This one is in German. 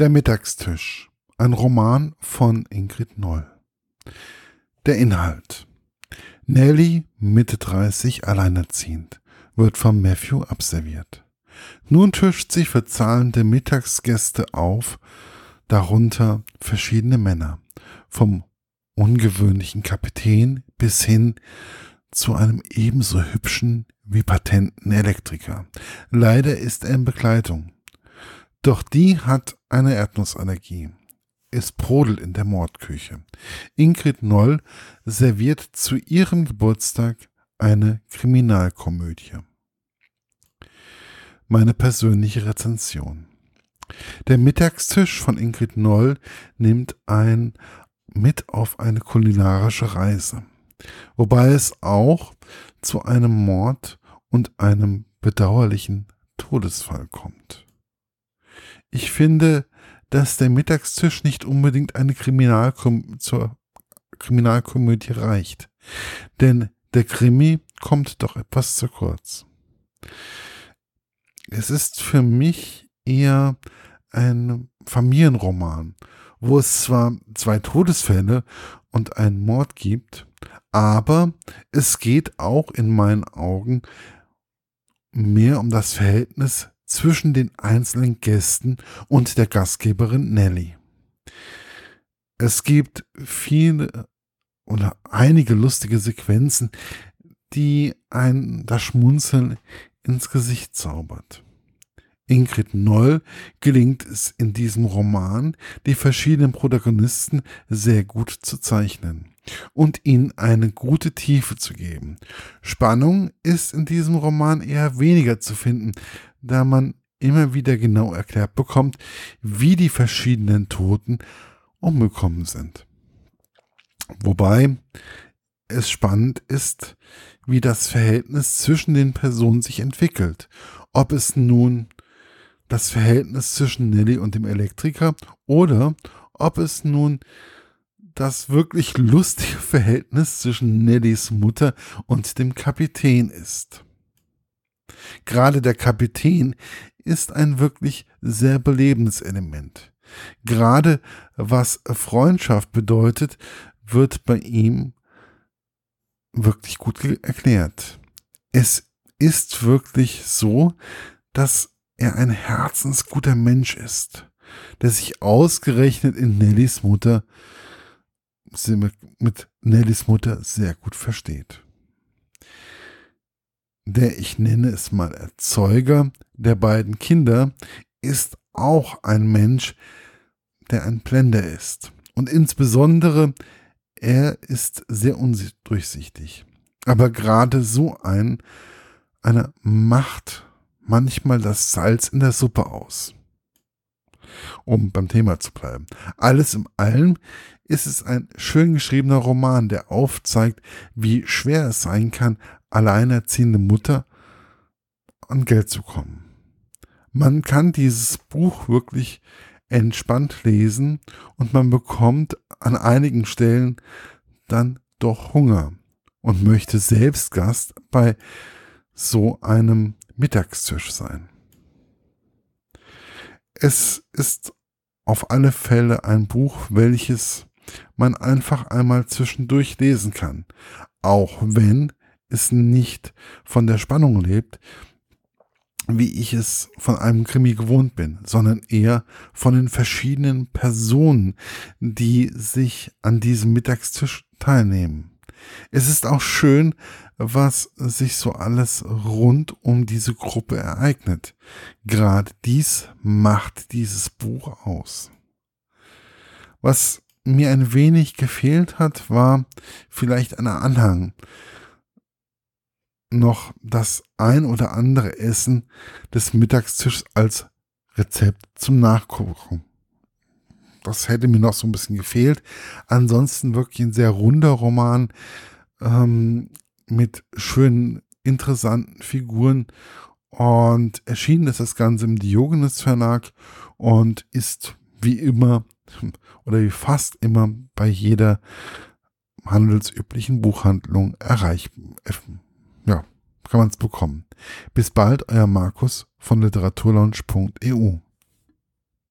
Der Mittagstisch. Ein Roman von Ingrid Noll. Der Inhalt. Nelly, Mitte 30, alleinerziehend, wird von Matthew abserviert. Nun tischt sie für zahlende Mittagsgäste auf, darunter verschiedene Männer, vom ungewöhnlichen Kapitän bis hin zu einem ebenso hübschen wie patenten Elektriker. Leider ist er in Begleitung. Doch die hat eine Erdnussallergie. Es brodelt in der Mordküche. Ingrid Noll serviert zu ihrem Geburtstag eine Kriminalkomödie. Meine persönliche Rezension. Der Mittagstisch von Ingrid Noll nimmt ein mit auf eine kulinarische Reise, wobei es auch zu einem Mord und einem bedauerlichen Todesfall kommt. Ich finde, dass der Mittagstisch nicht unbedingt eine Kriminalkom zur Kriminalkomödie reicht. Denn der Krimi kommt doch etwas zu kurz. Es ist für mich eher ein Familienroman, wo es zwar zwei Todesfälle und einen Mord gibt, aber es geht auch in meinen Augen mehr um das Verhältnis zwischen den einzelnen Gästen und der Gastgeberin Nelly. Es gibt viele oder einige lustige Sequenzen, die ein das Schmunzeln ins Gesicht zaubert. Ingrid Noll gelingt es in diesem Roman, die verschiedenen Protagonisten sehr gut zu zeichnen und ihnen eine gute Tiefe zu geben. Spannung ist in diesem Roman eher weniger zu finden, da man immer wieder genau erklärt bekommt, wie die verschiedenen Toten umgekommen sind. Wobei es spannend ist, wie das Verhältnis zwischen den Personen sich entwickelt. Ob es nun das Verhältnis zwischen Nelly und dem Elektriker oder ob es nun das wirklich lustige Verhältnis zwischen Nellys Mutter und dem Kapitän ist. Gerade der Kapitän ist ein wirklich sehr belebendes Element. Gerade was Freundschaft bedeutet, wird bei ihm wirklich gut erklärt. Es ist wirklich so, dass er ein herzensguter Mensch ist, der sich ausgerechnet in Nellys Mutter mit Nellys Mutter sehr gut versteht der ich nenne es mal Erzeuger der beiden Kinder, ist auch ein Mensch, der ein Blender ist. Und insbesondere, er ist sehr undurchsichtig. Aber gerade so ein, einer macht manchmal das Salz in der Suppe aus. Um beim Thema zu bleiben. Alles im Allem ist es ein schön geschriebener Roman, der aufzeigt, wie schwer es sein kann, alleinerziehende Mutter an Geld zu kommen. Man kann dieses Buch wirklich entspannt lesen und man bekommt an einigen Stellen dann doch Hunger und möchte selbst Gast bei so einem Mittagstisch sein. Es ist auf alle Fälle ein Buch, welches man einfach einmal zwischendurch lesen kann, auch wenn es nicht von der Spannung lebt, wie ich es von einem Krimi gewohnt bin, sondern eher von den verschiedenen Personen, die sich an diesem Mittagstisch teilnehmen. Es ist auch schön, was sich so alles rund um diese Gruppe ereignet. Gerade dies macht dieses Buch aus. Was mir ein wenig gefehlt hat, war vielleicht ein Anhang noch das ein oder andere Essen des Mittagstischs als Rezept zum Nachkochen. Das hätte mir noch so ein bisschen gefehlt. Ansonsten wirklich ein sehr runder Roman ähm, mit schönen, interessanten Figuren. Und erschienen ist das Ganze im Diogenes Verlag und ist wie immer oder wie fast immer bei jeder handelsüblichen Buchhandlung erreichbar ja, kann man es bekommen. Bis bald, euer Markus von literaturlaunch.eu.